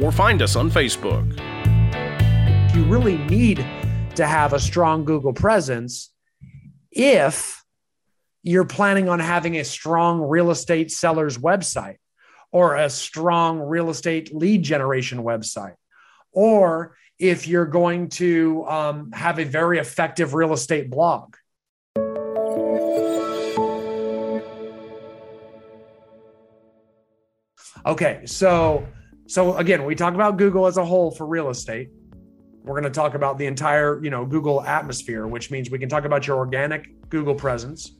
or find us on Facebook. You really need to have a strong Google presence if you're planning on having a strong real estate seller's website or a strong real estate lead generation website, or if you're going to um, have a very effective real estate blog. Okay, so so again, we talk about Google as a whole for real estate. We're going to talk about the entire, you know, Google atmosphere, which means we can talk about your organic Google presence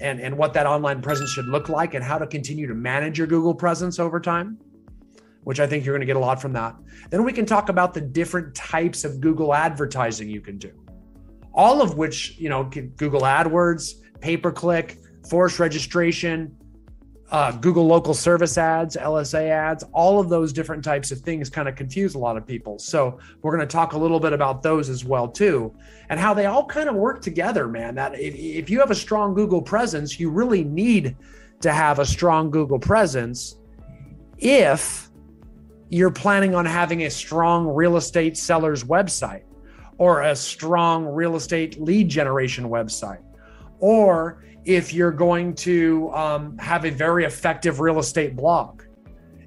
and, and what that online presence should look like and how to continue to manage your Google presence over time, which I think you're going to get a lot from that. Then we can talk about the different types of Google advertising you can do, all of which, you know, Google AdWords, pay per click, forced registration, uh, Google local service ads, LSA ads, all of those different types of things kind of confuse a lot of people. So we're going to talk a little bit about those as well too, and how they all kind of work together, man. That if, if you have a strong Google presence, you really need to have a strong Google presence if you're planning on having a strong real estate seller's website or a strong real estate lead generation website or if you're going to um, have a very effective real estate blog.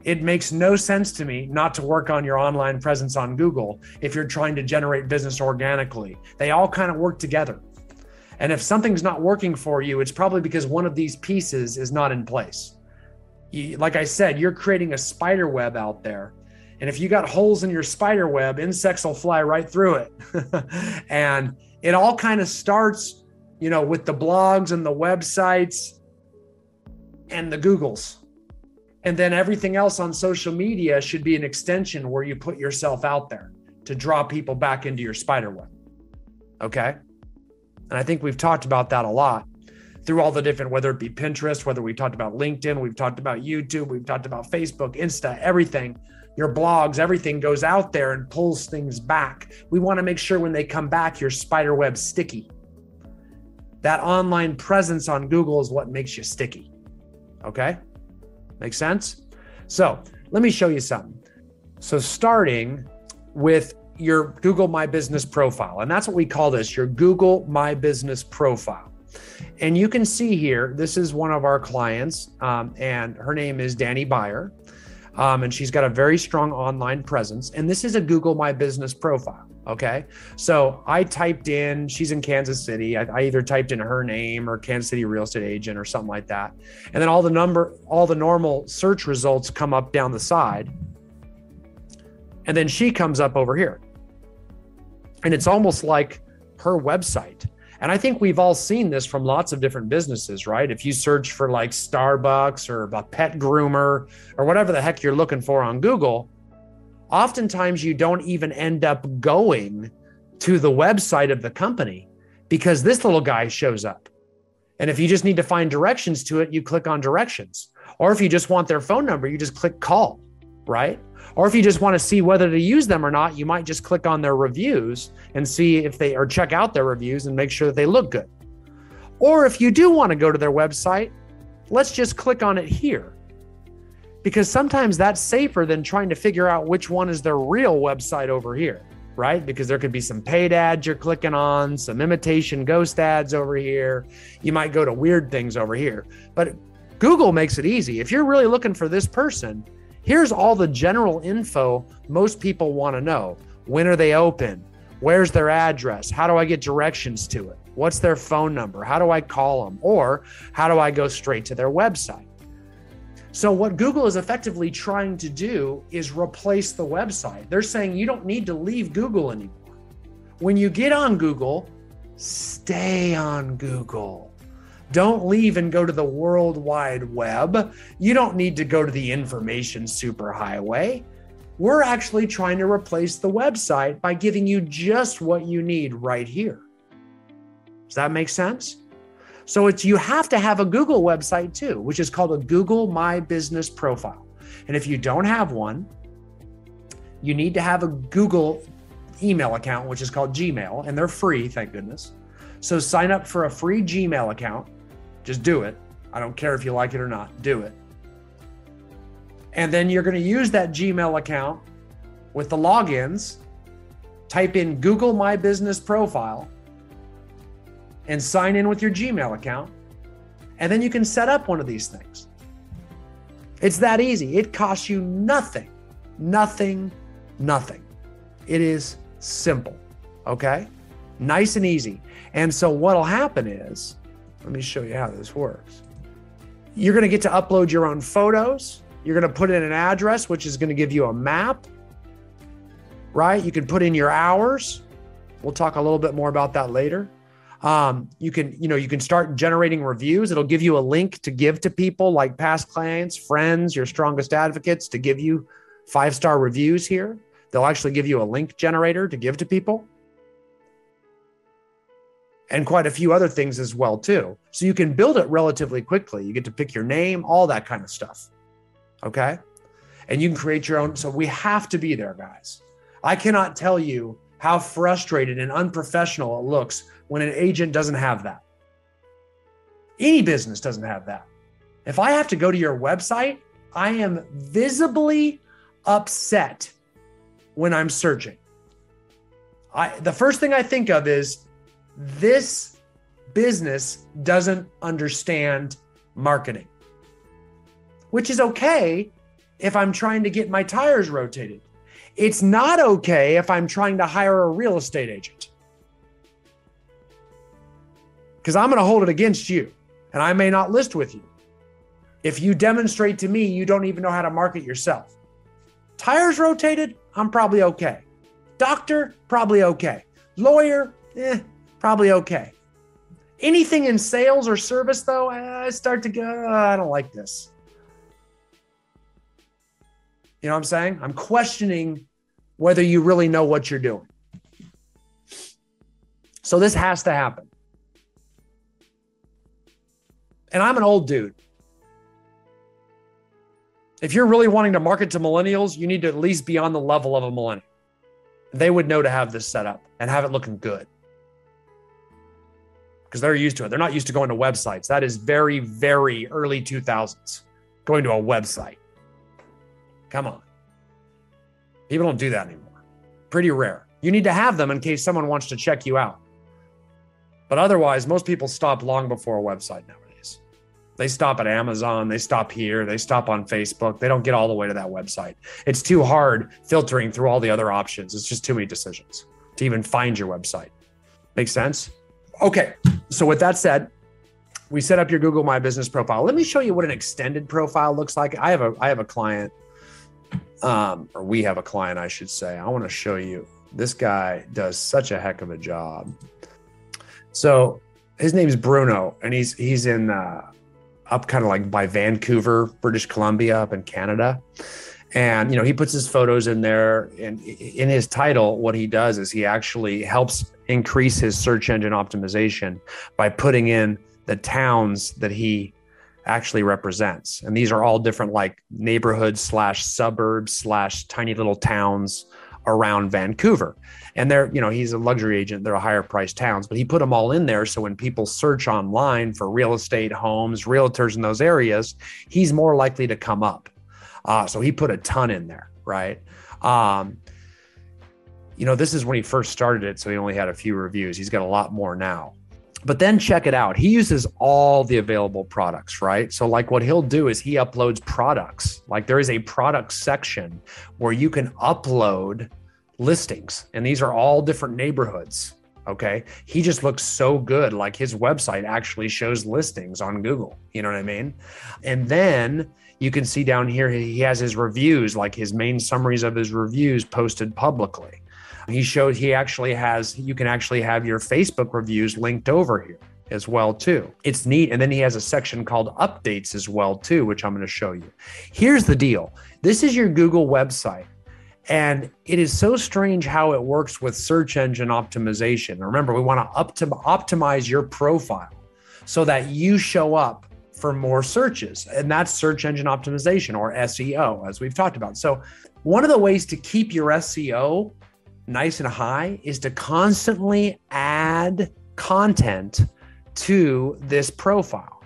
It makes no sense to me not to work on your online presence on Google if you're trying to generate business organically. They all kind of work together. And if something's not working for you, it's probably because one of these pieces is not in place. You, like I said, you're creating a spider web out there. And if you got holes in your spider web, insects will fly right through it. and it all kind of starts you know, with the blogs and the websites and the Googles. And then everything else on social media should be an extension where you put yourself out there to draw people back into your spider web. Okay. And I think we've talked about that a lot through all the different, whether it be Pinterest, whether we talked about LinkedIn, we've talked about YouTube, we've talked about Facebook, Insta, everything, your blogs, everything goes out there and pulls things back. We want to make sure when they come back, your spider web sticky that online presence on Google is what makes you sticky. Okay? Make sense? So let me show you something. So, starting with your Google My Business profile, and that's what we call this your Google My Business profile. And you can see here, this is one of our clients, um, and her name is Danny Byer. Um, and she's got a very strong online presence. And this is a Google My Business profile. Okay. So I typed in, she's in Kansas City. I, I, either typed in her name or Kansas City real estate agent or something like that. And then all the number, all the normal search results come up down the side. And then she comes up over here. And it's almost like her website. And I think we've all seen this from lots of different businesses, right? If you search for like Starbucks or a pet groomer or whatever the heck you're looking for on Google, oftentimes you don't even end up going to the website of the company because this little guy shows up. And if you just need to find directions to it, you click on directions. Or if you just want their phone number, you just click call, right? Or if you just want to see whether to use them or not, you might just click on their reviews and see if they or check out their reviews and make sure that they look good. Or if you do want to go to their website, let's just click on it here because sometimes that's safer than trying to figure out which one is their real website over here, right? Because there could be some paid ads you're clicking on, some imitation ghost ads over here. You might go to weird things over here. But Google makes it easy. If you're really looking for this person, here's all the general info most people want to know. When are they open? Where's their address? How do I get directions to it? What's their phone number? How do I call them? Or how do I go straight to their website? So, what Google is effectively trying to do is replace the website. They're saying you don't need to leave Google anymore. When you get on Google, stay on Google. Don't leave and go to the World Wide Web. You don't need to go to the information superhighway. We're actually trying to replace the website by giving you just what you need right here. Does that make sense? So it's you have to have a Google website too, which is called a Google My Business profile. And if you don't have one, you need to have a Google email account, which is called Gmail, and they're free, thank goodness. So sign up for a free Gmail account. Just do it. I don't care if you like it or not, do it. And then you're going to use that Gmail account with the logins. Type in Google My Business Profile and sign in with your Gmail account. And then you can set up one of these things. It's that easy. It costs you nothing, nothing, nothing. It is simple. Okay. Nice and easy. And so what'll happen is, let me show you how this works. You're going to get to upload your own photos. You're going to put in an address, which is going to give you a map, right? You can put in your hours. We'll talk a little bit more about that later. Um, you can, you know, you can start generating reviews. It'll give you a link to give to people like past clients, friends, your strongest advocates to give you five star reviews here. They'll actually give you a link generator to give to people and quite a few other things as well too. So you can build it relatively quickly. You get to pick your name, all that kind of stuff. Okay? And you can create your own so we have to be there, guys. I cannot tell you how frustrated and unprofessional it looks when an agent doesn't have that. Any business doesn't have that. If I have to go to your website, I am visibly upset when I'm searching. I the first thing I think of is this business doesn't understand marketing, which is okay if I'm trying to get my tires rotated. It's not okay if I'm trying to hire a real estate agent. Because I'm going to hold it against you and I may not list with you. If you demonstrate to me you don't even know how to market yourself. Tires rotated, I'm probably okay. Doctor, probably okay. Lawyer, eh, probably okay. Anything in sales or service, though, I start to go, oh, I don't like this. You know what I'm saying? I'm questioning whether you really know what you're doing. So this has to happen. And I'm an old dude. If you're really wanting to market to millennials, you need to at least be on the level of a millennial. They would know to have this set up and have it looking good because they're used to it. They're not used to going to websites. That is very, very early 2000s, going to a website. Come on. People don't do that anymore. Pretty rare. You need to have them in case someone wants to check you out. But otherwise, most people stop long before a website nowadays. They stop at Amazon, they stop here, they stop on Facebook. They don't get all the way to that website. It's too hard filtering through all the other options. It's just too many decisions to even find your website. Make sense? Okay. So with that said, we set up your Google My Business profile. Let me show you what an extended profile looks like. I have a I have a client, um, or we have a client, I should say. I want to show you. This guy does such a heck of a job. So his name's Bruno, and he's he's in uh, up kind of like by Vancouver, British Columbia, up in Canada. And you know, he puts his photos in there, and in his title, what he does is he actually helps increase his search engine optimization by putting in the towns that he actually represents. And these are all different like neighborhoods slash suburbs slash tiny little towns around Vancouver. And they're, you know, he's a luxury agent. They're a higher priced towns, but he put them all in there. So when people search online for real estate, homes, realtors in those areas, he's more likely to come up. Uh, so he put a ton in there, right? Um, you know, this is when he first started it, so he only had a few reviews. He's got a lot more now. But then check it out. He uses all the available products, right? So, like, what he'll do is he uploads products. Like, there is a product section where you can upload listings, and these are all different neighborhoods. Okay. He just looks so good. Like, his website actually shows listings on Google. You know what I mean? And then you can see down here, he has his reviews, like his main summaries of his reviews posted publicly. He showed he actually has, you can actually have your Facebook reviews linked over here as well too. It's neat. And then he has a section called updates as well too, which I'm going to show you. Here's the deal. This is your Google website. And it is so strange how it works with search engine optimization. Remember, we want to optimize your profile so that you show up for more searches. And that's search engine optimization or SEO, as we've talked about. So, one of the ways to keep your SEO nice and high is to constantly add content to this profile.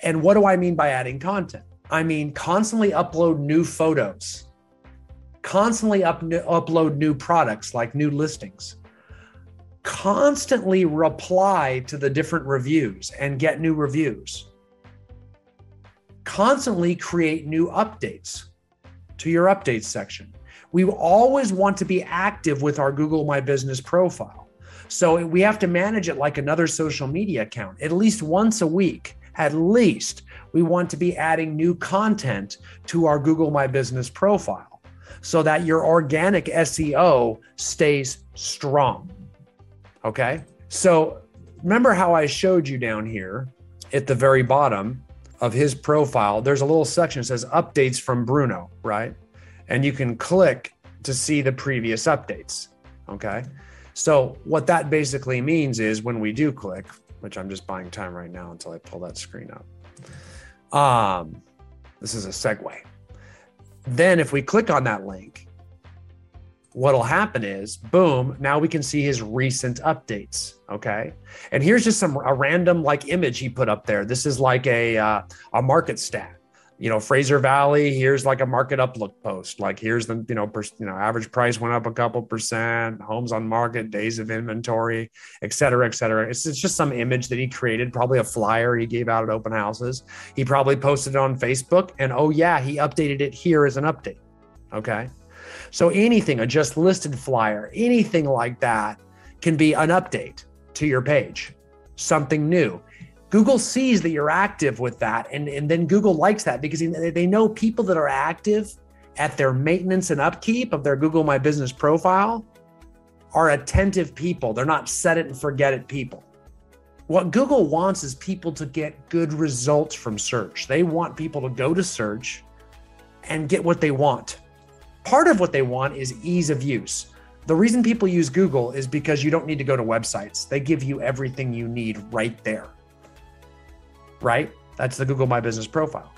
And what do I mean by adding content? I mean, constantly upload new photos, constantly up, upload new products like new listings, constantly reply to the different reviews and get new reviews, constantly create new updates to your updates section. We always want to be active with our Google My Business profile. So we have to manage it like another social media account at least once a week. At least we want to be adding new content to our Google My Business profile so that your organic SEO stays strong. Okay. So remember how I showed you down here at the very bottom of his profile, there's a little section that says updates from Bruno, right? And you can click to see the previous updates. Okay. So, what that basically means is when we do click, which I'm just buying time right now until I pull that screen up. Um, this is a segue. Then, if we click on that link, what'll happen is boom now we can see his recent updates okay and here's just some a random like image he put up there this is like a uh, a market stat you know fraser valley here's like a market uplook post. Like here's the you know per, you know average price went up a couple percent homes on market days of inventory et cetera et cetera. It's, it's just some image that he created probably a flyer he gave out at open houses. He probably posted it on facebook and oh yeah he updated it here as an update okay? So anything, a just listed flyer, anything like that can be an update to your page, something new. Google sees that you're active with that, and, and then Google likes that because they know people that are active at their maintenance and upkeep of their Google My Business profile are attentive people. They're not set it and forget it people. What Google wants is people to get good results from search. They want people to go to search and get what they want. Part of what they want is ease of use. The reason people use Google is because you don't need to go to websites. They give you everything you need right there. Right? That's the Google My Business profile.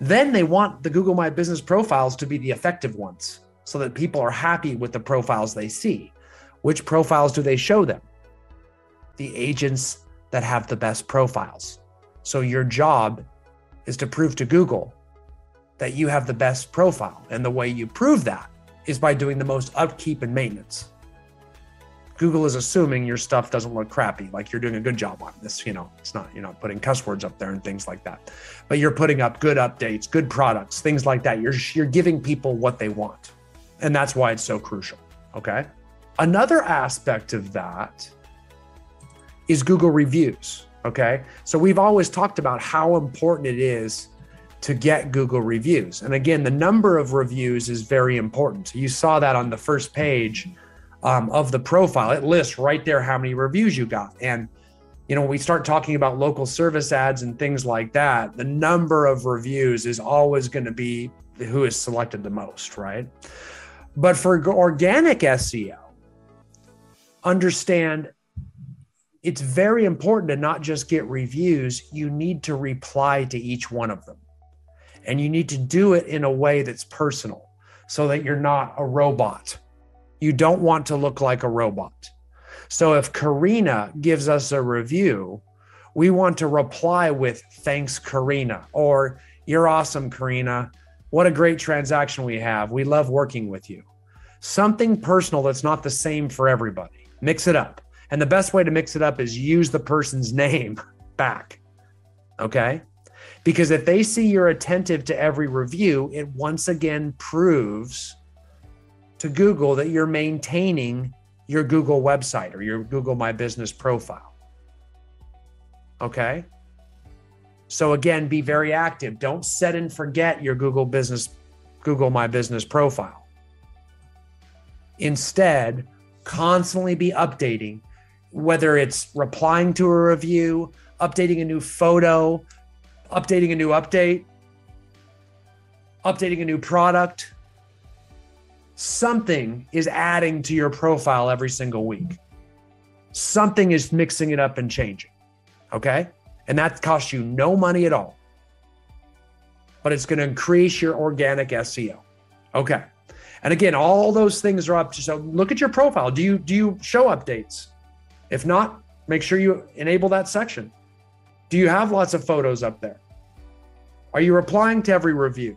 Then they want the Google My Business profiles to be the effective ones so that people are happy with the profiles they see. Which profiles do they show them? The agents that have the best profiles. So your job is to prove to Google that you have the best profile. And the way you prove that is by doing the most upkeep and maintenance. Google is assuming your stuff doesn't look crappy, like you're doing a good job on this. You know, it's not, you're not putting cuss words up there and things like that, but you're putting up good updates, good products, things like that. You're, you're giving people what they want. And that's why it's so crucial. Okay. Another aspect of that is Google reviews. Okay. So we've always talked about how important it is to get Google reviews. And again, the number of reviews is very important. You saw that on the first page um, of the profile. It lists right there how many reviews you got. And, you know, when we start talking about local service ads and things like that, the number of reviews is always going to be who is selected the most, right? But for organic SEO, understand it's very important to not just get reviews, you need to reply to each one of them. And you need to do it in a way that's personal so that you're not a robot. You don't want to look like a robot. So if Karina gives us a review, we want to reply with thanks, Karina, or you're awesome, Karina. What a great transaction we have. We love working with you. Something personal that's not the same for everybody. Mix it up. And the best way to mix it up is use the person's name back. Okay. Because if they see you're attentive to every review, it once again proves to Google that you're maintaining your Google website or your Google My Business profile. Okay. So again, be very active. Don't set and forget your Google business, Google My Business profile. Instead, constantly be updating, whether it's replying to a review, updating a new photo, updating a new update, updating a new product, something is adding to your profile every single week. Something is mixing it up and changing. Okay. And that costs you no money at all. But it's going to increase your organic SEO. Okay. And again, all those things are up to so look at your profile. Do you do you show updates? If not, make sure you enable that section. Do you have lots of photos up there? Are you replying to every review?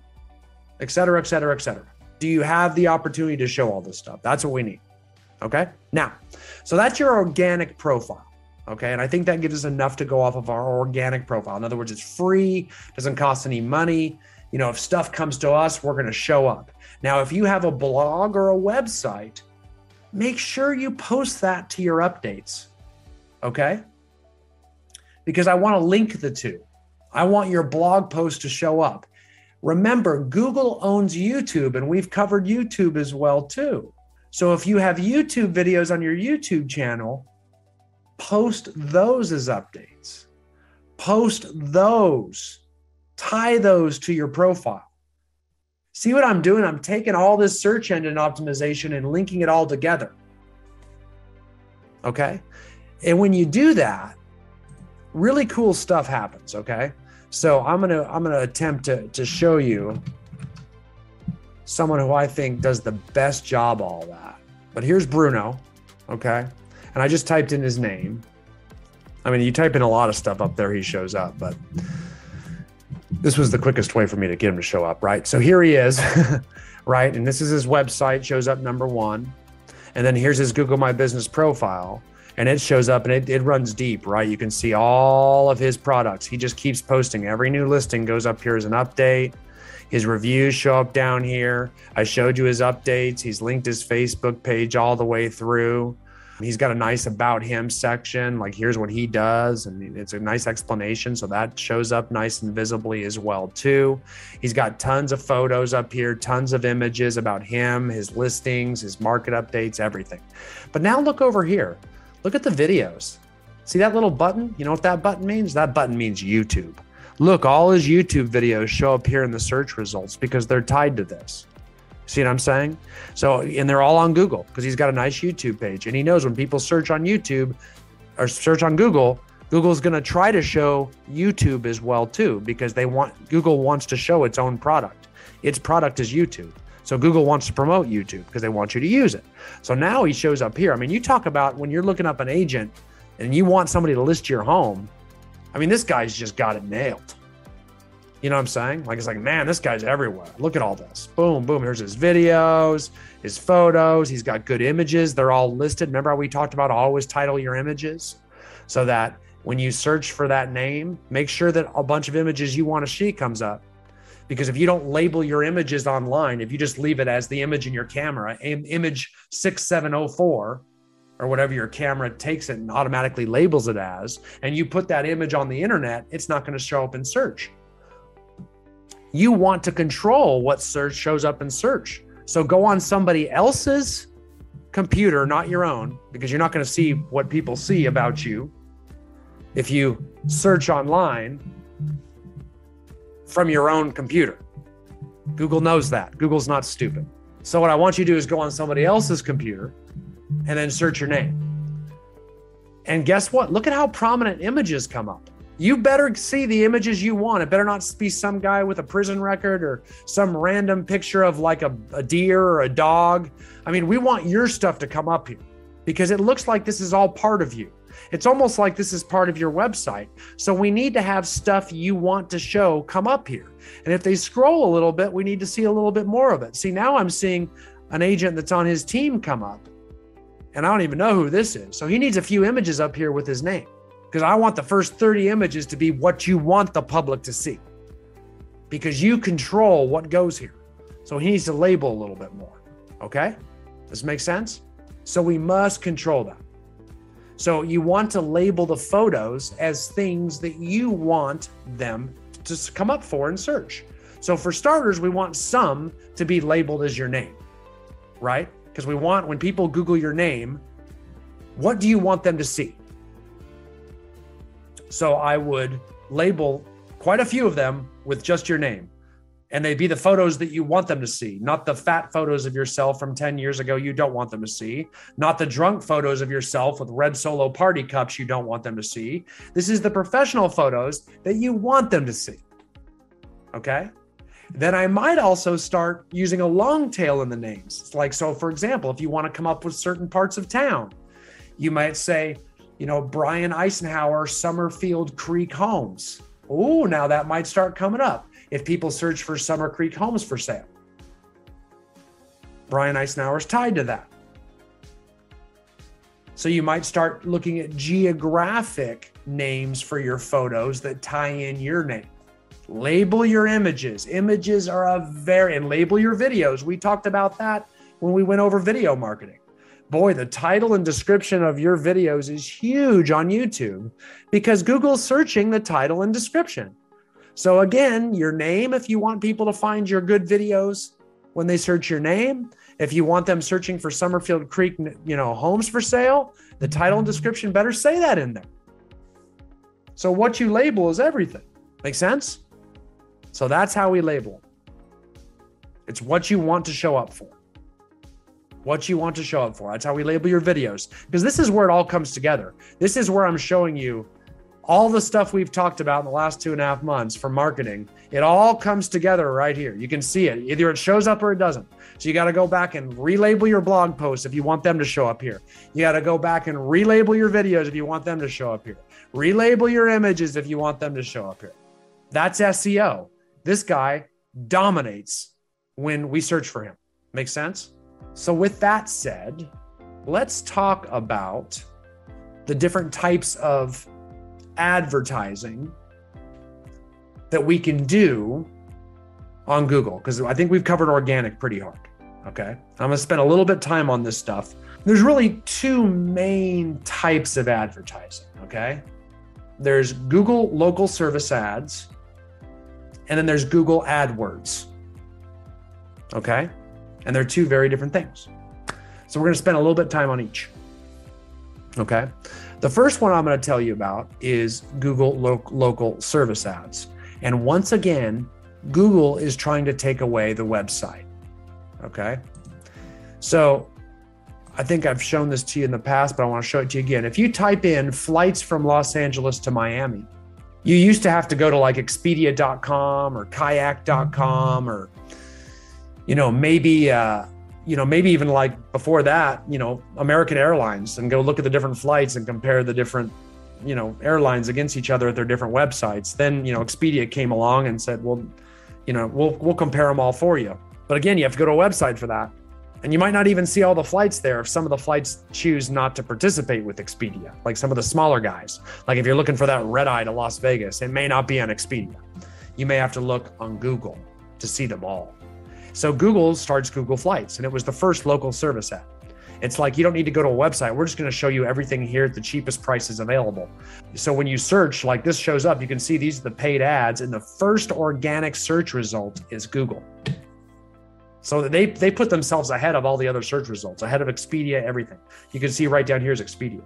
Et cetera, et cetera, et cetera. Do you have the opportunity to show all this stuff? That's what we need. Okay. Now, so that's your organic profile. Okay. And I think that gives us enough to go off of our organic profile. In other words, it's free, doesn't cost any money. You know, if stuff comes to us, we're going to show up. Now, if you have a blog or a website, make sure you post that to your updates. Okay. Because I want to link the two. I want your blog post to show up. Remember, Google owns YouTube, and we've covered YouTube as well too. So if you have YouTube videos on your YouTube channel, post those as updates. Post those. Tie those to your profile. See what I'm doing? I'm taking all this search engine optimization and linking it all together. Okay. And when you do that, really cool stuff happens. Okay. So I'm gonna I'm gonna attempt to to show you someone who I think does the best job all that. But here's Bruno, okay? And I just typed in his name. I mean, you type in a lot of stuff up there, he shows up, but this was the quickest way for me to get him to show up, right? So here he is, right? And this is his website, shows up number one. And then here's his Google My Business profile and it shows up and it, it runs deep, right? You can see all of his products. He just keeps posting. Every new listing goes up here as an update. His reviews show up down here. I showed you his updates. He's linked his Facebook page all the way through. He's got a nice about him section, like here's what he does, and it's a nice explanation. So that shows up nice and visibly as well too. He's got tons of photos up here, tons of images about him, his listings, his market updates, everything. But now look over here. Look at the videos. See that little button? You know what that button means? That button means YouTube. Look, all his YouTube videos show up here in the search results because they're tied to this. See what I'm saying? So, and they're all on Google because he's got a nice YouTube page. And he knows when people search on YouTube or search on Google, Google's going to try to show YouTube as well too because they want Google wants to show its own product. Its product is YouTube. So Google wants to promote YouTube because they want you to use it. So now he shows up here. I mean, you talk about when you're looking up an agent and you want somebody to list your home. I mean, this guy's just got it nailed. You know what I'm saying? Like, it's like, man, this guy's everywhere. Look at all this. Boom, boom. Here's his videos, his photos. He's got good images. They're all listed. Remember how we talked about always title your images so that when you search for that name, make sure that a bunch of images you want to see comes up because if you don't label your images online, if you just leave it as the image in your camera, image 6704 or whatever your camera takes it and automatically labels it as, and you put that image on the internet, it's not going to show up in search. You want to control what search shows up in search. So go on somebody else's computer, not your own, because you're not going to see what people see about you. If you search online, from your own computer. Google knows that. Google's not stupid. So, what I want you to do is go on somebody else's computer and then search your name. And guess what? Look at how prominent images come up. You better see the images you want. It better not be some guy with a prison record or some random picture of like a, a deer or a dog. I mean, we want your stuff to come up here because it looks like this is all part of you. It's almost like this is part of your website. So we need to have stuff you want to show come up here. And if they scroll a little bit, we need to see a little bit more of it. See, now I'm seeing an agent that's on his team come up. And I don't even know who this is. So he needs a few images up here with his name because I want the first 30 images to be what you want the public to see because you control what goes here. So he needs to label a little bit more. Okay? Does make sense? So we must control that. So you want to label the photos as things that you want them to come up for in search. So for starters, we want some to be labeled as your name, right? Because we want when people Google your name, what do you want them to see? So I would label quite a few of them with just your name. And they be the photos that you want them to see, not the fat photos of yourself from 10 years ago you don't want them to see, not the drunk photos of yourself with red solo party cups you don't want them to see. This is the professional photos that you want them to see. Okay? Then I might also start using a long tail in the names. It's like, so for example, if you want to come up with certain parts of town, you might say, you know, Brian Icenhower, Summerfield Creek Homes. Oh, now that might start coming up if people search for Summer Creek homes for sale. Brian Icenhower is tied to that. So you might start looking at geographic names for your photos that tie in your name. Label your images. Images are a very, and label your videos. We talked about that when we went over video marketing. Boy, the title and description of your videos is huge on YouTube because Google's searching the title and description. So again, your name, if you want people to find your good videos when they search your name, if you want them searching for Summerfield Creek, you know, homes for sale, the title and description better say that in there. So what you label is everything. Make sense? So that's how we label. It's what you want to show up for. What you want to show up for. That's how we label your videos. Because this is where it all comes together. This is where I'm showing you all the stuff we've talked about in the last two and a half months for marketing, it all comes together right here. You can see it. Either it shows up or it doesn't. So you got to go back and relabel your blog posts if you want them to show up here. You got to go back and relabel your videos if you want them to show up here. Relabel your images if you want them to show up here. That's SEO. This guy dominates when we search for him. Make sense? So, with that said, let's talk about the different types of advertising that we can do on Google because I think we've covered organic pretty hard. Okay. I'm going to spend a little bit time on this stuff. There's really two main types of advertising. Okay. There's Google local service ads, and then there's Google AdWords. Okay. And they're two very different things. So we're going to spend a little bit of time on each. Okay. The first one I'm going to tell you about is Google lo- local service ads. And once again, Google is trying to take away the website. Okay. So I think I've shown this to you in the past, but I want to show it to you again. If you type in flights from Los Angeles to Miami, you used to have to go to like expedia.com or kayak.com or, you know, maybe, uh, you know, maybe even like before that, you know, American Airlines and go look at the different flights and compare the different, you know, airlines against each other at their different websites. Then, you know, Expedia came along and said, well, you know, we'll we'll compare them all for you. But again, you have to go to a website for that. And you might not even see all the flights there if some of the flights choose not to participate with Expedia, like some of the smaller guys. Like if you're looking for that red eye to Las Vegas, it may not be on Expedia. You may have to look on Google to see them all. So Google starts Google Flights, and it was the first local service app. It's like you don't need to go to a website. We're just going to show you everything here at the cheapest prices available. So when you search, like this shows up, you can see these are the paid ads, and the first organic search result is Google. So they they put themselves ahead of all the other search results, ahead of Expedia, everything. You can see right down here is Expedia.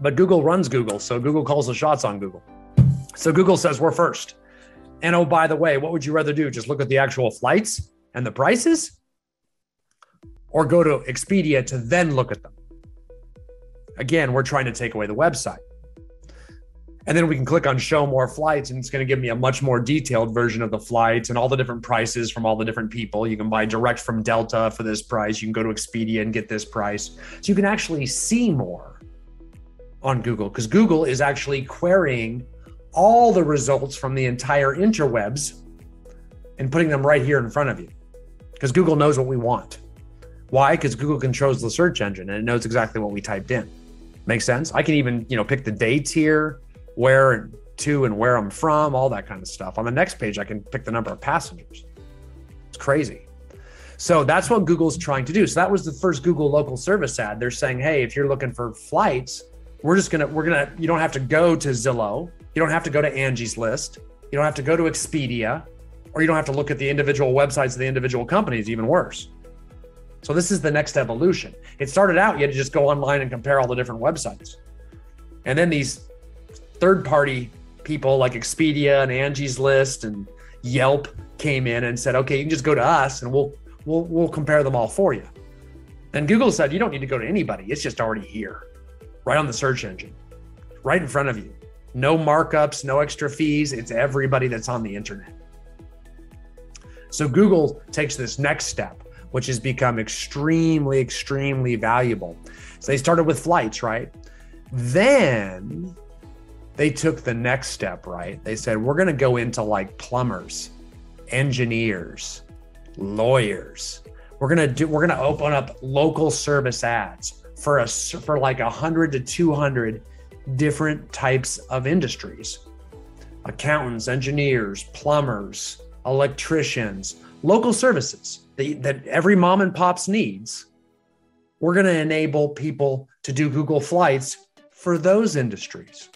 But Google runs Google, so Google calls the shots on Google. So Google says we're first. And oh, by the way, what would you rather do? Just look at the actual flights and the prices? Or go to Expedia to then look at them? Again, we're trying to take away the website. And then we can click on show more flights, and it's going to give me a much more detailed version of the flights and all the different prices from all the different people. You can buy direct from Delta for this price. You can go to Expedia and get this price. So you can actually see more on Google because Google is actually querying all the results from the entire interwebs and putting them right here in front of you because Google knows what we want. Why? Because Google controls the search engine and it knows exactly what we typed in. Makes sense? I can even, you know, pick the dates here, where to and where I'm from, all that kind of stuff. On the next page, I can pick the number of passengers. It's crazy. So that's what Google's trying to do. So that was the first Google local service ad. They're saying, hey, if you're looking for flights, we're just gonna, we're gonna, you don't have to go to Zillow, you don't have to go to Angie's List, you don't have to go to Expedia, or you don't have to look at the individual websites of the individual companies, even worse. So this is the next evolution. It started out, you had to just go online and compare all the different websites. And then these third party people like Expedia and Angie's List and Yelp came in and said, okay, you can just go to us and we'll we'll we'll compare them all for you. Then Google said, you don't need to go to anybody. It's just already here, right on the search engine, right in front of you. No markups, no extra fees. It's everybody that's on the internet. So Google takes this next step, which has become extremely, extremely valuable. So they started with flights, right? Then they took the next step, right? They said, we're going to go into like plumbers, engineers, lawyers. We're going to do, we're going to open up local service ads for a, for like 100 to 200 different types of industries accountants, engineers, plumbers, electricians, local services that, that every mom and pops needs. We're going to enable people to do Google Flights for those industries.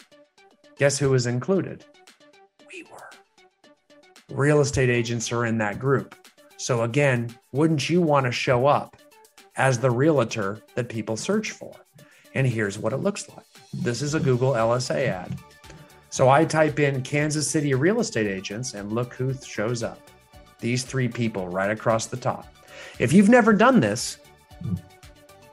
Guess who was included? We were. Real estate agents are in that group. So, again, wouldn't you want to show up as the realtor that people search for? And here's what it looks like this is a Google LSA ad. So I type in Kansas City real estate agents and look who shows up. These three people right across the top. If you've never done this,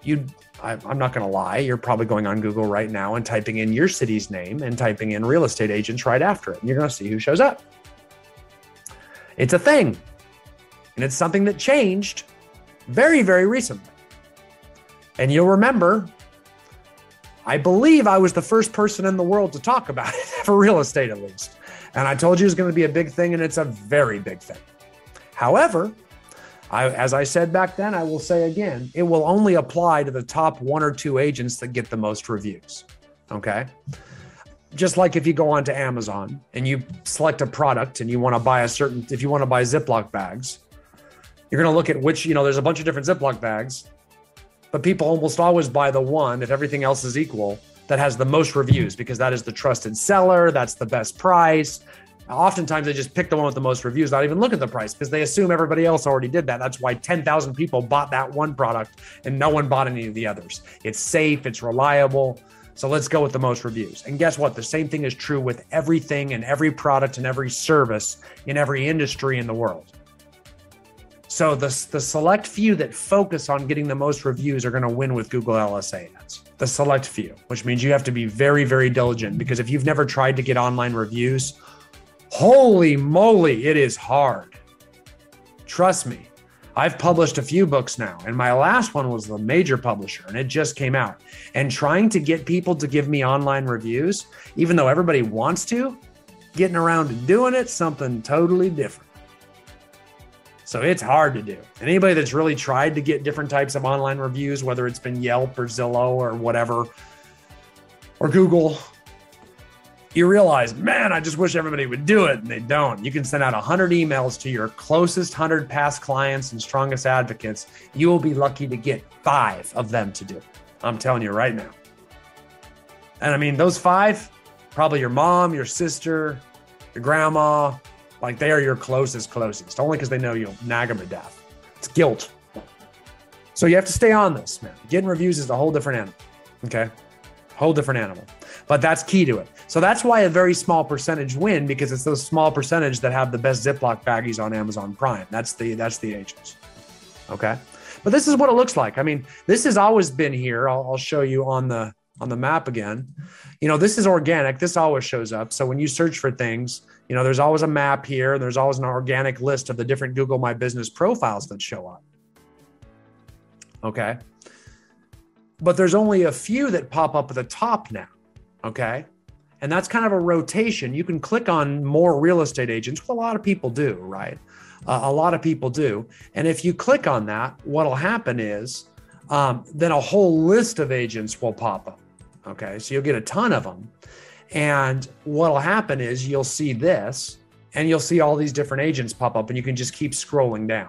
you I'm not going to lie, you're probably going on Google right now and typing in your city's name and typing in real estate agents right after it. And you're going to see who shows up. It's a thing. And it's something that changed very, very recently. And you'll remember I believe I was the first person in the world to talk about it for real estate, at least. And I told you it's going to be a big thing, and it's a very big thing. However, I, as I said back then, I will say again, it will only apply to the top one or two agents that get the most reviews. Okay. Just like if you go onto Amazon and you select a product and you want to buy a certain, if you want to buy Ziploc bags, you're going to look at which, you know, there's a bunch of different Ziploc bags but people almost always buy the one if everything else is equal that has the most reviews because that is the trusted seller that's the best price. Oftentimes they just pick the one with the most reviews not even look at the price because they assume everybody else already did that. That's why 10,000 people bought that one product and no one bought any of the others. It's safe it's reliable. So let's go with the most reviews. And guess what? The same thing is true with everything and every product and every service in every industry in the world. So the, the select few that focus on getting the most reviews are going to win with Google LSA ads. The select few, which means you have to be very, very diligent because if you've never tried to get online reviews, holy moly, it is hard. Trust me. I've published a few books now, and my last one was the major publisher, and it just came out. And trying to get people to give me online reviews, even though everybody wants to, getting around to doing it, something totally different. So it's hard to do. And anybody that's really tried to get different types of online reviews, whether it's been Yelp or Zillow or whatever, or Google, you realize, man, I just wish everybody would do it. And they don't. You can send out 100 emails to your closest 100 past clients and strongest advocates. You will be lucky to get five of them to do it. I'm telling you right now. And I mean, those five, probably your mom, your sister, your grandma, like they are your closest, closest, only because they know you'll nag them to death. It's guilt. So you have to stay on this, man. Getting reviews is a whole different animal. Okay. Whole different animal. But that's key to it. So that's why a very small percentage win because it's those small percentage that have the best Ziploc baggies on Amazon Prime. That's the that's the agents. Okay. But this is what it looks like. I mean, this has always been here. I'll, I'll show you on the on the map again. You know, this is organic. This always shows up. So when you search for things, you know, there's always a map here. And there's always an organic list of the different Google My Business profiles that show up. Okay. But there's only a few that pop up at the top now. Okay. And that's kind of a rotation. You can click on more real estate agents. Well, a lot of people do, right? Uh, a lot of people do. And if you click on that, what'll happen is um, then a whole list of agents will pop up. Okay. So you'll get a ton of them. And what'll happen is you'll see this and you'll see all these different agents pop up and you can just keep scrolling down.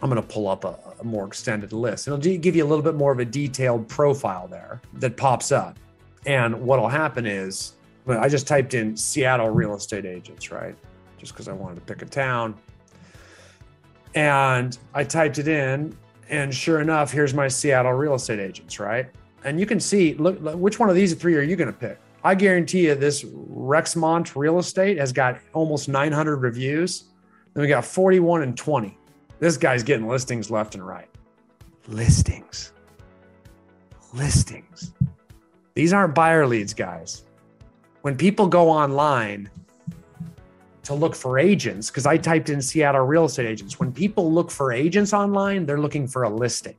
I'm going to pull up a, a more extended list. It'll give you a little bit more of a detailed profile there that pops up. And what'll happen is I just typed in Seattle real estate agents, right? Just because I wanted to pick a town. And I typed it in, and sure enough, here's my Seattle real estate agents, right? And you can see look, look which one of these three are you going to pick i guarantee you this Rexmont Real Estate has got almost 900 reviews. Then we got 41 and 20. This guy's getting listings left and right. Listings. Listings. These aren't buyer leads, guys. When people go online to look for agents, because I typed in Seattle real estate agents, when people look for agents online, they're looking for a listing.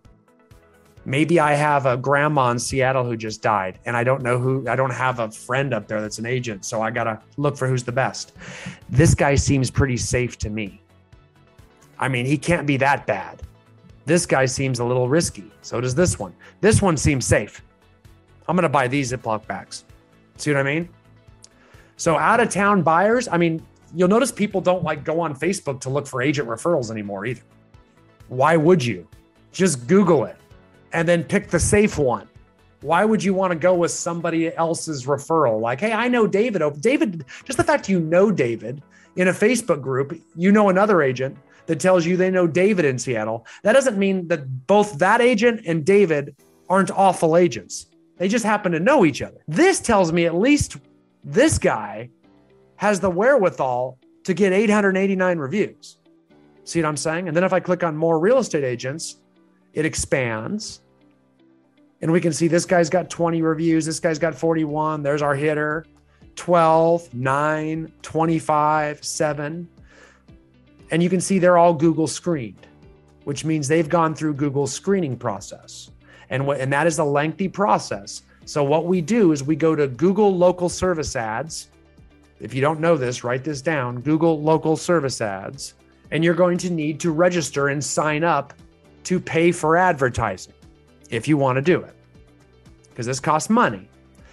Maybe I have a grandma in Seattle who just died, and I don't know who, I don't have a friend up there that's an agent. So I got to look for who's the best. This guy seems pretty safe to me. I mean, he can't be that bad. This guy seems a little risky. So does this one. This one seems safe. I'm going to buy these Ziploc bags. See what I mean? So out of town buyers, I mean, you'll notice people don't like go on Facebook to look for agent referrals anymore either. Why would you? Just Google it and then pick the safe one. Why would you want to go with somebody else's referral? Like, hey, I know David. David, just the fact you know David in a Facebook group, you know another agent that tells you they know David in Seattle. That doesn't mean that both that agent and David aren't awful agents. They just happen to know each other. This tells me at least this guy has the wherewithal to get 889 reviews. See what I'm saying? And then if I click on more real estate agents, it expands. And we can see this guy's got 20 reviews. This guy's got 41. There's our hitter 12, 9, 25, 7. And you can see they're all Google screened, which means they've gone through Google's screening process. And, what, and that is a lengthy process. So, what we do is we go to Google local service ads. If you don't know this, write this down Google local service ads. And you're going to need to register and sign up to pay for advertising if you want to do it. Because this costs money.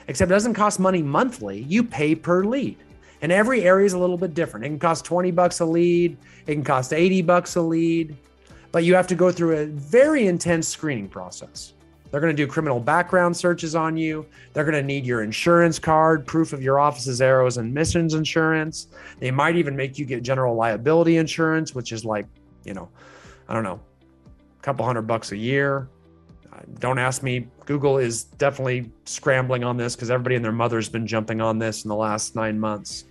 Except it doesn't cost money monthly, you pay per lead. And every area is a little bit different. It can cost 20 bucks a lead, it can cost 80 bucks a lead, but you have to go through a very intense screening process. They're going to do criminal background searches on you. They're going to need your insurance card, proof of your office's errors and omissions insurance. They might even make you get general liability insurance, which is like, you know, I don't know, couple hundred bucks a year. Uh, don't ask me. Google is definitely scrambling on this because everybody and their mother's been jumping on this in the last nine months.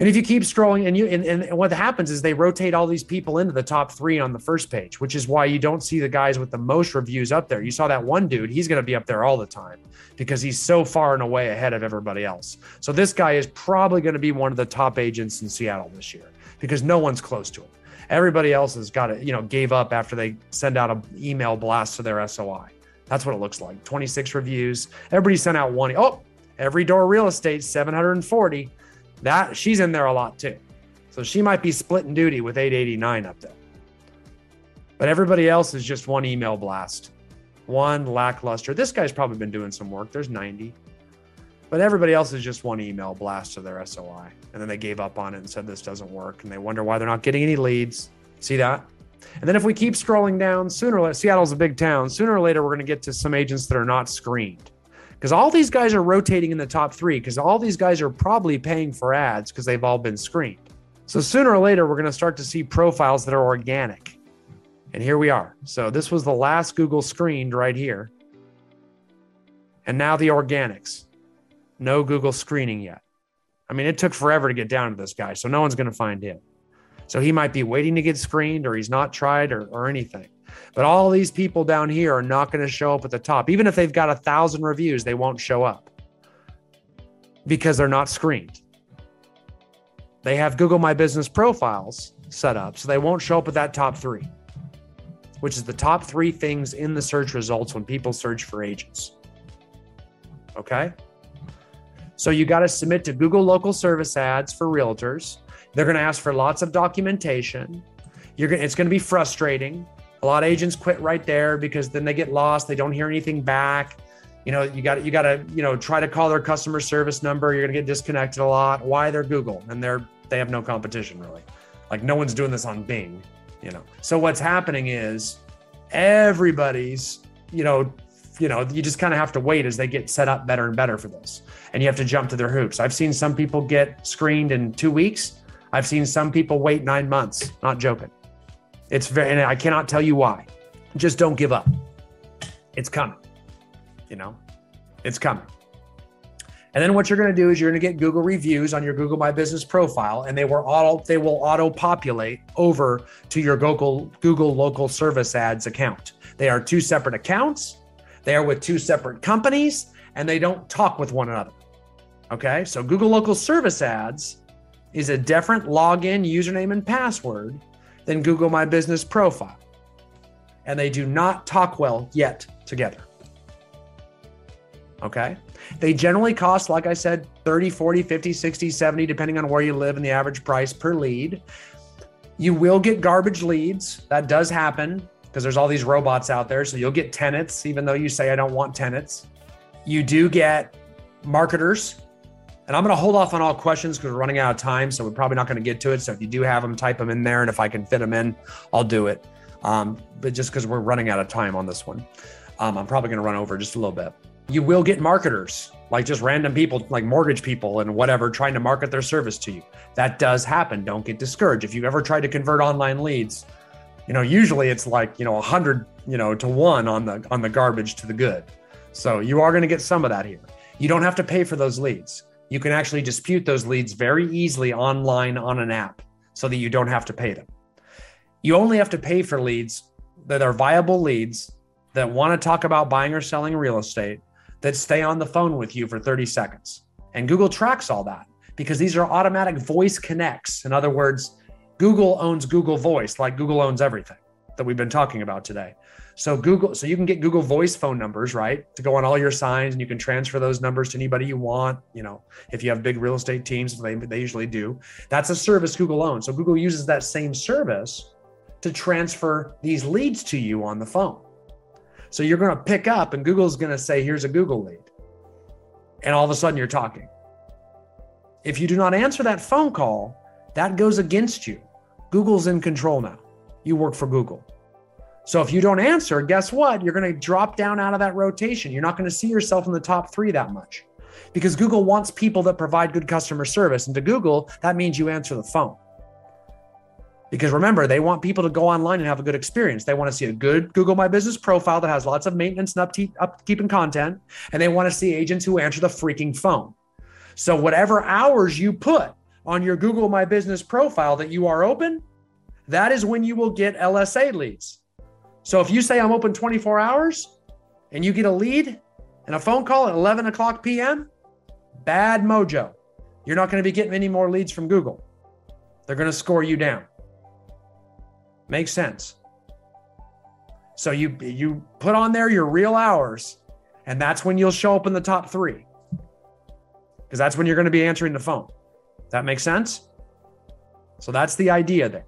And if you keep scrolling, and you and, and what happens is they rotate all these people into the top three on the first page, which is why you don't see the guys with the most reviews up there. You saw that one dude; he's going to be up there all the time because he's so far and away ahead of everybody else. So this guy is probably going to be one of the top agents in Seattle this year because no one's close to him. Everybody else has got it, you know, gave up after they send out an email blast to their SOI. That's what it looks like. 26 reviews. Everybody sent out one. Oh, every door real estate 740. That she's in there a lot too. So she might be splitting duty with 889 up there. But everybody else is just one email blast, one lackluster. This guy's probably been doing some work. There's 90. But everybody else is just one email blast to their SOI. And then they gave up on it and said this doesn't work. And they wonder why they're not getting any leads. See that? And then if we keep scrolling down, sooner or later, Seattle's a big town. Sooner or later, we're going to get to some agents that are not screened because all these guys are rotating in the top three because all these guys are probably paying for ads because they've all been screened. So sooner or later, we're going to start to see profiles that are organic. And here we are. So this was the last Google screened right here. And now the organics. No Google screening yet. I mean, it took forever to get down to this guy, so no one's going to find him. So he might be waiting to get screened or he's not tried or, or anything. But all these people down here are not going to show up at the top. Even if they've got a thousand reviews, they won't show up because they're not screened. They have Google My Business profiles set up, so they won't show up at that top three, which is the top three things in the search results when people search for agents. Okay. So you got to submit to Google local service ads for realtors. They're going to ask for lots of documentation. You're going it's going to be frustrating. A lot of agents quit right there because then they get lost. They don't hear anything back. You know, you got you got to you know try to call their customer service number. You're gonna get disconnected a lot. Why they're Google and they're they have no competition really. Like no one's doing this on Bing. You know. So what's happening is everybody's you know you know you just kind of have to wait as they get set up better and better for this and you have to jump to their hoops i've seen some people get screened in two weeks i've seen some people wait nine months not joking it's very, and I cannot tell you why. Just don't give up. It's coming. You know, it's coming. And then what you're going to do is you're going to get Google reviews on your Google My Business profile, and they will auto they will auto populate over to your Google Google Local Service Ads account. They are two separate accounts. They are with two separate companies, and they don't talk with one another. Okay, so Google Local Service Ads is a different login, username, and password than Google My Business profile, and they do not talk well yet together. Okay. They generally cost, like I said, 30, 40, 50, 60, 70, depending on where you live and the average price per lead. You will get garbage leads. That does happen because there's all these robots out there. So you'll get tenants, even though you say, I don't want tenants. You do get marketers. And I'm going to hold off on all questions because we're running out of time. So we're probably not going to get to it. So if you do have them, type them in there. And if I can fit them in, I'll do it. Um, but just because we're running out of time on this one, um, I'm probably going to run over just a little bit you will get marketers like just random people like mortgage people and whatever trying to market their service to you that does happen don't get discouraged if you ever try to convert online leads you know usually it's like you know 100 you know to 1 on the on the garbage to the good so you are going to get some of that here you don't have to pay for those leads you can actually dispute those leads very easily online on an app so that you don't have to pay them you only have to pay for leads that are viable leads that want to talk about buying or selling real estate that stay on the phone with you for 30 seconds. And Google tracks all that because these are automatic voice connects. In other words, Google owns Google Voice, like Google owns everything that we've been talking about today. So Google, so you can get Google Voice phone numbers, right, to go on all your signs, and you can transfer those numbers to anybody you want. You know, if you have big real estate teams, they they usually do. That's a service Google owns. So Google uses that same service to transfer these leads to you on the phone. So you're going to pick up, and Google's going to say, here's a Google lead. And all of a sudden you're talking. If you do not answer that phone call, that goes against you. Google's in control now. You work for Google. So if you don't answer, guess what? You're going to drop down out of that rotation. You're not going to see yourself in the top three that much because Google wants people that provide good customer service. And to Google, that means you answer the phone. Because remember, they want people to go online and have a good experience. They want to see a good Google My Business profile that has lots of maintenance and upkeep, upkeep and content. And they want to see agents who answer the freaking phone. So, whatever hours you put on your Google My Business profile that you are open, that is when you will get LSA leads. So, if you say I'm open 24 hours and you get a lead and a phone call at 11 o'clock PM, bad mojo. You're not going to be getting any more leads from Google. They're going to score you down. Makes sense. So you you put on there your real hours, and that's when you'll show up in the top three. Because that's when you're going to be answering the phone. That makes sense? So that's the idea there.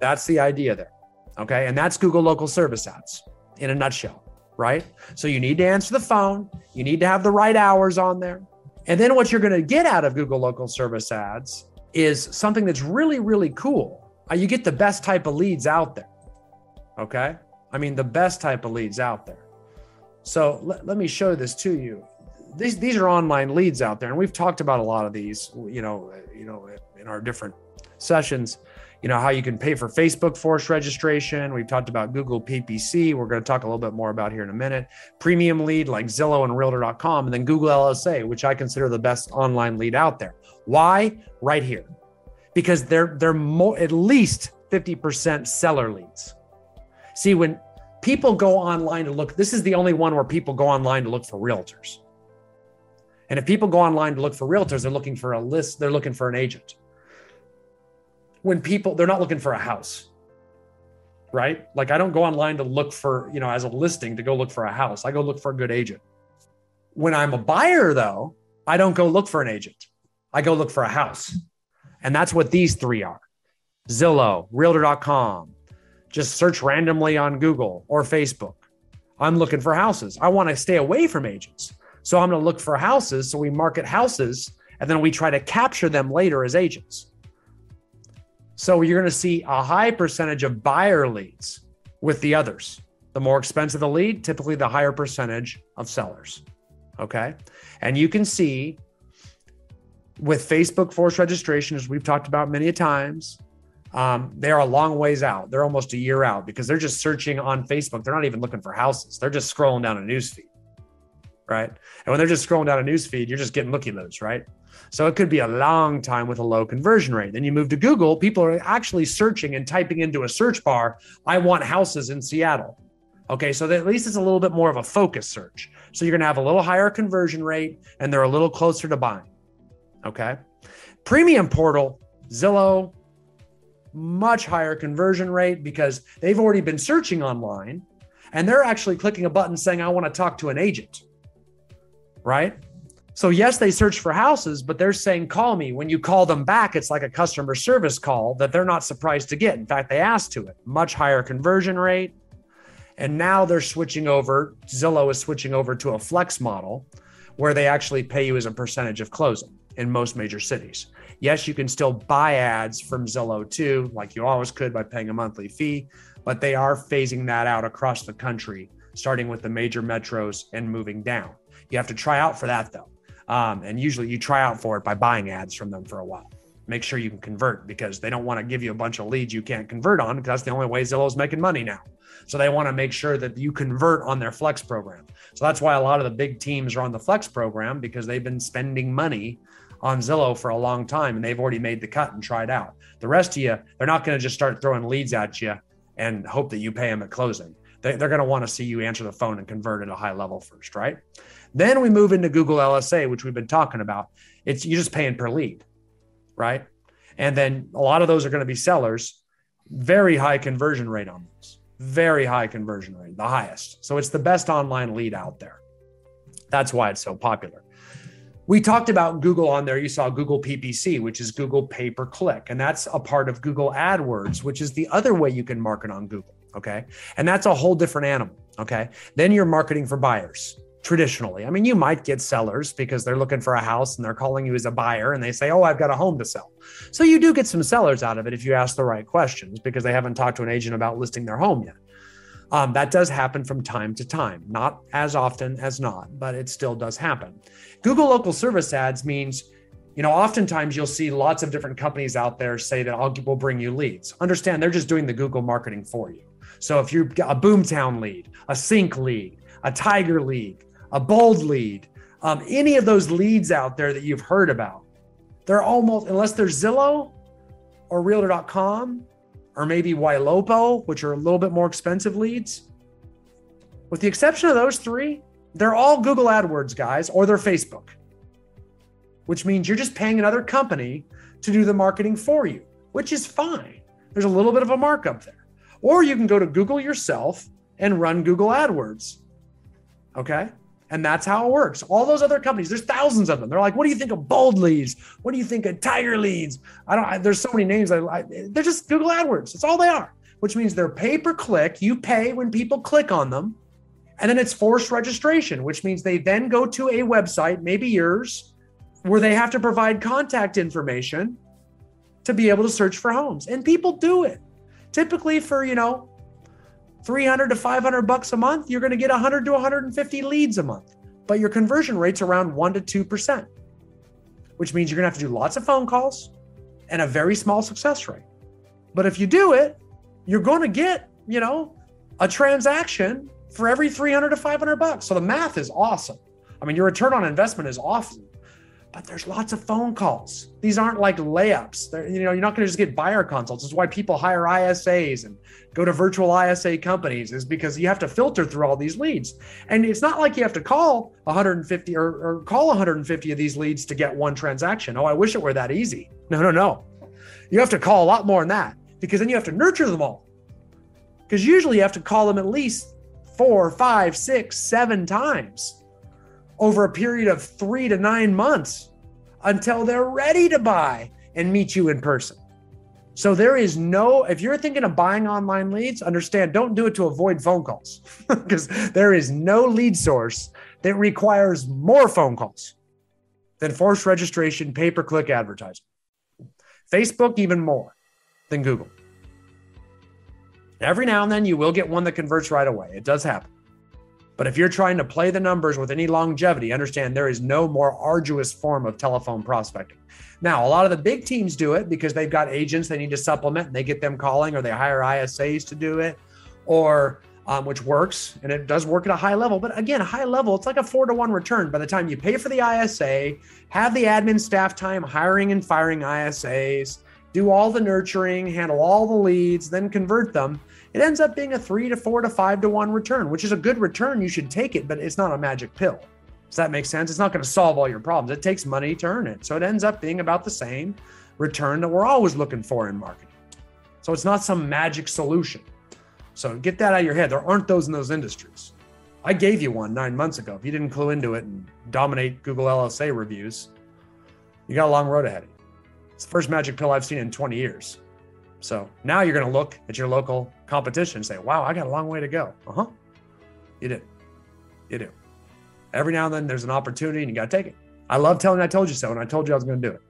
That's the idea there. Okay. And that's Google local service ads in a nutshell, right? So you need to answer the phone, you need to have the right hours on there. And then what you're going to get out of Google local service ads is something that's really, really cool uh, you get the best type of leads out there. Okay. I mean, the best type of leads out there. So let, let me show this to you. These, these are online leads out there. And we've talked about a lot of these, you know, you know, in our different sessions, you know, how you can pay for Facebook force registration. We've talked about Google PPC. We're going to talk a little bit more about here in a minute. Premium lead like Zillow and realtor.com, and then Google LSA, which I consider the best online lead out there. Why? Right here because they're they're at least 50% seller leads. See, when people go online to look, this is the only one where people go online to look for realtors. And if people go online to look for realtors, they're looking for a list, they're looking for an agent. When people, they're not looking for a house, right? Like I don't go online to look for, you know, as a listing to go look for a house. I go look for a good agent. When I'm a buyer, though, I don't go look for an agent. I go look for a house. And that's what these three are Zillow, Realtor.com. Just search randomly on Google or Facebook. I'm looking for houses. I want to stay away from agents. So I'm going to look for houses. So we market houses and then we try to capture them later as agents. So you're going to see a high percentage of buyer leads with the others. The more expensive the lead, typically the higher percentage of sellers. Okay. And you can see with Facebook force registration, as we've talked about many times, um, they're a long ways out. They're almost a year out because they're just searching on Facebook. They're not even looking for houses. They're just scrolling down a newsfeed, right? And when they're just scrolling down a news feed, you're just getting looky loos, right? So it could be a long time with a low conversion rate. Then you move to Google, people are actually searching and typing into a search bar, I want houses in Seattle. Okay, so at least it's a little bit more of a focus search. So you're going to have a little higher conversion rate and they're a little closer to buying. Okay. Premium portal, Zillow, much higher conversion rate because they've already been searching online and they're actually clicking a button saying, I want to talk to an agent. Right. So, yes, they search for houses, but they're saying, call me. When you call them back, it's like a customer service call that they're not surprised to get. In fact, they asked to it. Much higher conversion rate. And now they're switching over, Zillow is switching over to a flex model where they actually pay you as a percentage of closing in most major cities. Yes, you can still buy ads from Zillow too, like you always could by paying a monthly fee, but they are phasing that out across the country, starting with the major metros and moving down. You have to try out for that though. Um, and usually you try out for it by buying ads from them for a while. Make sure you can convert because they don't want to give you a bunch of leads you can't convert on because that's the only way Zillow's making money now. So they want to make sure that you convert on their flex program. So that's why a lot of the big teams are on the flex program because they've been spending money on Zillow for a long time and they've already made the cut and tried out. The rest of you, they're not going to just start throwing leads at you and hope that you pay them at closing. They, are going to want to see you answer the phone and convert at a high level first, right? Then we move into Google LSA, which we've been talking about. It's you're just paying per lead, right? And then a lot of those are going to be sellers. Very high conversion rate on those. Very high conversion rate, the highest. So it's the best online lead out there. That's why it's so popular. We talked about Google on there. You saw Google PPC, which is Google pay per click. And that's a part of Google AdWords, which is the other way you can market on Google. Okay. And that's a whole different animal. Okay. Then you're marketing for buyers traditionally. I mean, you might get sellers because they're looking for a house and they're calling you as a buyer and they say, Oh, I've got a home to sell. So you do get some sellers out of it if you ask the right questions because they haven't talked to an agent about listing their home yet. Um, that does happen from time to time, not as often as not, but it still does happen. Google local service ads means, you know, oftentimes you'll see lots of different companies out there say that I'll will bring you leads. Understand they're just doing the Google marketing for you. So if you've got a Boomtown lead, a CINC lead, a Tiger lead, a bold lead, um, any of those leads out there that you've heard about, they're almost, unless they're Zillow or Realtor.com or maybe Ylopo, which are a little bit more expensive leads. With the exception of those three, they're all Google AdWords guys or they're Facebook, which means you're just paying another company to do the marketing for you, which is fine. There's a little bit of a markup there. Or you can go to Google yourself and run Google AdWords. Okay. And that's how it works. All those other companies, there's thousands of them. They're like, what do you think of Bold leads? What do you think of Tiger leads? I don't, I, there's so many names. I, I, they're just Google AdWords. That's all they are, which means they're pay per click. You pay when people click on them. And then it's forced registration, which means they then go to a website, maybe yours, where they have to provide contact information to be able to search for homes. And people do it typically for, you know, 300 to 500 bucks a month, you're going to get 100 to 150 leads a month. But your conversion rate's around 1 to 2%, which means you're going to have to do lots of phone calls and a very small success rate. But if you do it, you're going to get, you know, a transaction for every 300 to 500 bucks. So the math is awesome. I mean, your return on investment is awesome but there's lots of phone calls. These aren't like layups. They're, you know, you're not going to just get buyer consults. That's why people hire ISAs and go to virtual ISA companies is because you have to filter through all these leads. And it's not like you have to call 150 or, or call 150 of these leads to get one transaction. Oh, I wish it were that easy. No, no, no. You have to call a lot more than that because then you have to nurture them all. Because usually you have to call them at least four, five, six, seven times over a period of three to nine months until they're ready to buy and meet you in person. So there is no, if you're thinking of buying online leads, understand, don't do it to avoid phone calls because there is no lead source that requires more phone calls than forced registration, pay per click advertising. Facebook, even more than Google. Every now and then you will get one that converts right away. It does happen. But if you're trying to play the numbers with any longevity, understand there is no more arduous form of telephone prospecting. Now, a lot of the big teams do it because they've got agents they need to supplement and they get them calling or they hire ISAs to do it. Or um, which works and it does work at a high level. But again, high level, it's like a four to one return. By the time you pay for the ISA, have the admin staff time hiring and firing ISAs, do all the nurturing, handle all the leads, then convert them, it ends up being a three to four to five to one return, which is a good return. You should take it, but it's not a magic pill. Does that make sense? It's not going to solve all your problems. It takes money to earn it. So it ends up being about the same return that we're always looking for in marketing. So it's not some magic solution. So get that out of your head. There aren't those in those industries. I gave you one nine months ago. If you didn't clue into it and dominate Google LSA reviews, you got a long road ahead. It's the first magic pill I've seen in 20 years. So now you're going to look at your local competition say, wow, I got a long way to go. Uh huh. You do. You do. Every now and then there's an opportunity and you got to take it. I love telling I told you so, and I told you I was going to do it.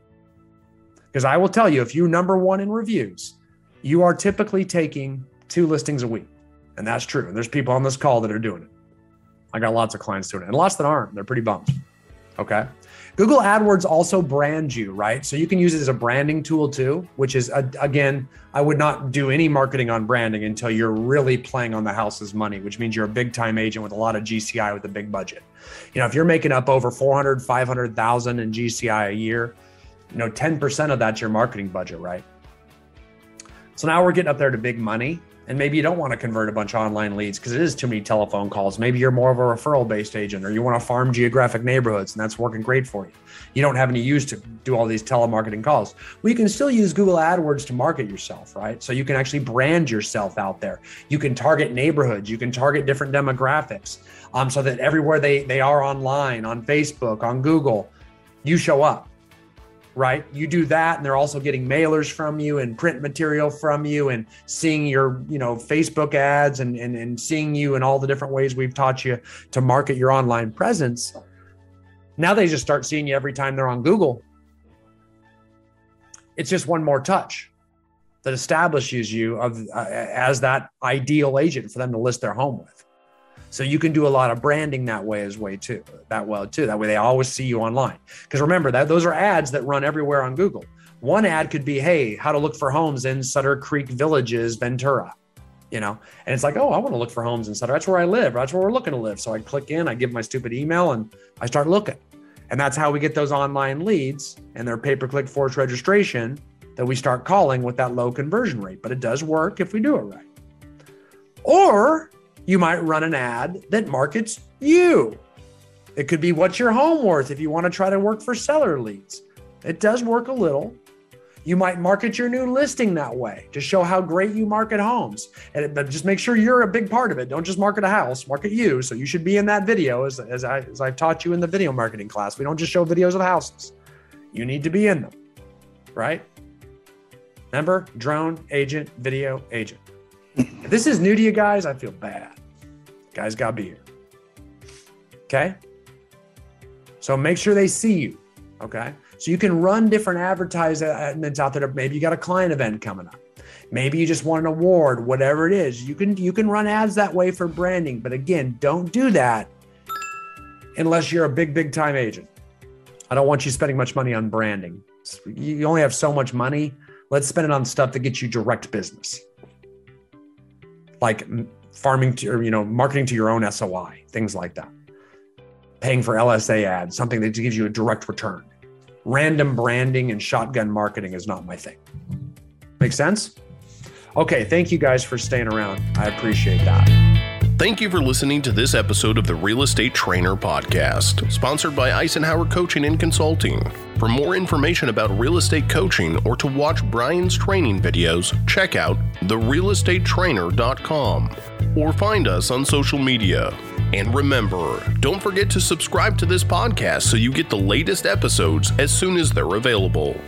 Because I will tell you, if you're number one in reviews, you are typically taking two listings a week. And that's true. And there's people on this call that are doing it. I got lots of clients doing it and lots that aren't. They're pretty bummed. Okay. Google AdWords also brands you, right? So you can use it as a branding tool too, which is, again, I would not do any marketing on branding until you're really playing on the house's money, which means you're a big time agent with a lot of GCI with a big budget. You know, if you're making up over 400, 500,000 in GCI a year, you know, 10% of that's your marketing budget, right? So now we're getting up there to big money. And maybe you don't want to convert a bunch of online leads because it is too many telephone calls. Maybe you're more of a referral based agent or you want to farm geographic neighborhoods and that's working great for you. You don't have any use to do all these telemarketing calls. Well, you can still use Google AdWords to market yourself, right? So you can actually brand yourself out there. You can target neighborhoods, you can target different demographics um, so that everywhere they, they are online, on Facebook, on Google, you show up right? You do that, and they're also getting mailers from you and print material from you and seeing your, you know, Facebook ads and, and, and seeing you in all the different ways we've taught you to market your online presence. Now they just start seeing you every time they're on Google. It's just one more touch that establishes you of, uh, as that ideal agent for them to list their home with. So you can do a lot of branding that way as way too, that well too. That way they always see you online. Because remember that those are ads that run everywhere on Google. One ad could be, hey, how to look for homes in Sutter Creek Villages, Ventura. You know, and it's like, oh, I want to look for homes in Sutter. That's where I live. That's where we're looking to live. So I click in, I give my stupid email, and I start looking. And that's how we get those online leads and their pay per click forced registration that we start calling with that low conversion rate. But it does work if we do it right. Or you might run an ad that markets you. It could be what's your home worth if you want to try to work for seller leads. It does work a little. You might market your new listing that way to show how great you market homes. And, but just make sure you're a big part of it. Don't just market a house, market you. So you should be in that video as, as, I, as I've taught you in the video marketing class. We don't just show videos of houses, you need to be in them, right? Remember, drone agent, video agent. If this is new to you guys, I feel bad. Guys got to be here. Okay. So make sure they see you. Okay. So you can run different advertisements out there. Maybe you got a client event coming up. Maybe you just want an award, whatever it is. You can you can run ads that way for branding. But again, don't do that unless you're a big, big time agent. I don't want you spending much money on branding. You only have so much money. Let's spend it on stuff that gets you direct business. Like farming to, or, you know, marketing to your own SOI, things like that. Paying for LSA ads, something that gives you a direct return. Random branding and shotgun marketing is not my thing. Make sense? Okay, thank you guys for staying around. I appreciate that. Thank you for listening to this episode of the Real Estate Trainer Podcast, sponsored by Icenhower Coaching and Consulting. For more information about real estate coaching or to watch Brian's training videos, check out therealestatetrainer.com or find us on social media. And remember, don't forget to subscribe to this podcast so you get the latest episodes as soon as they're available.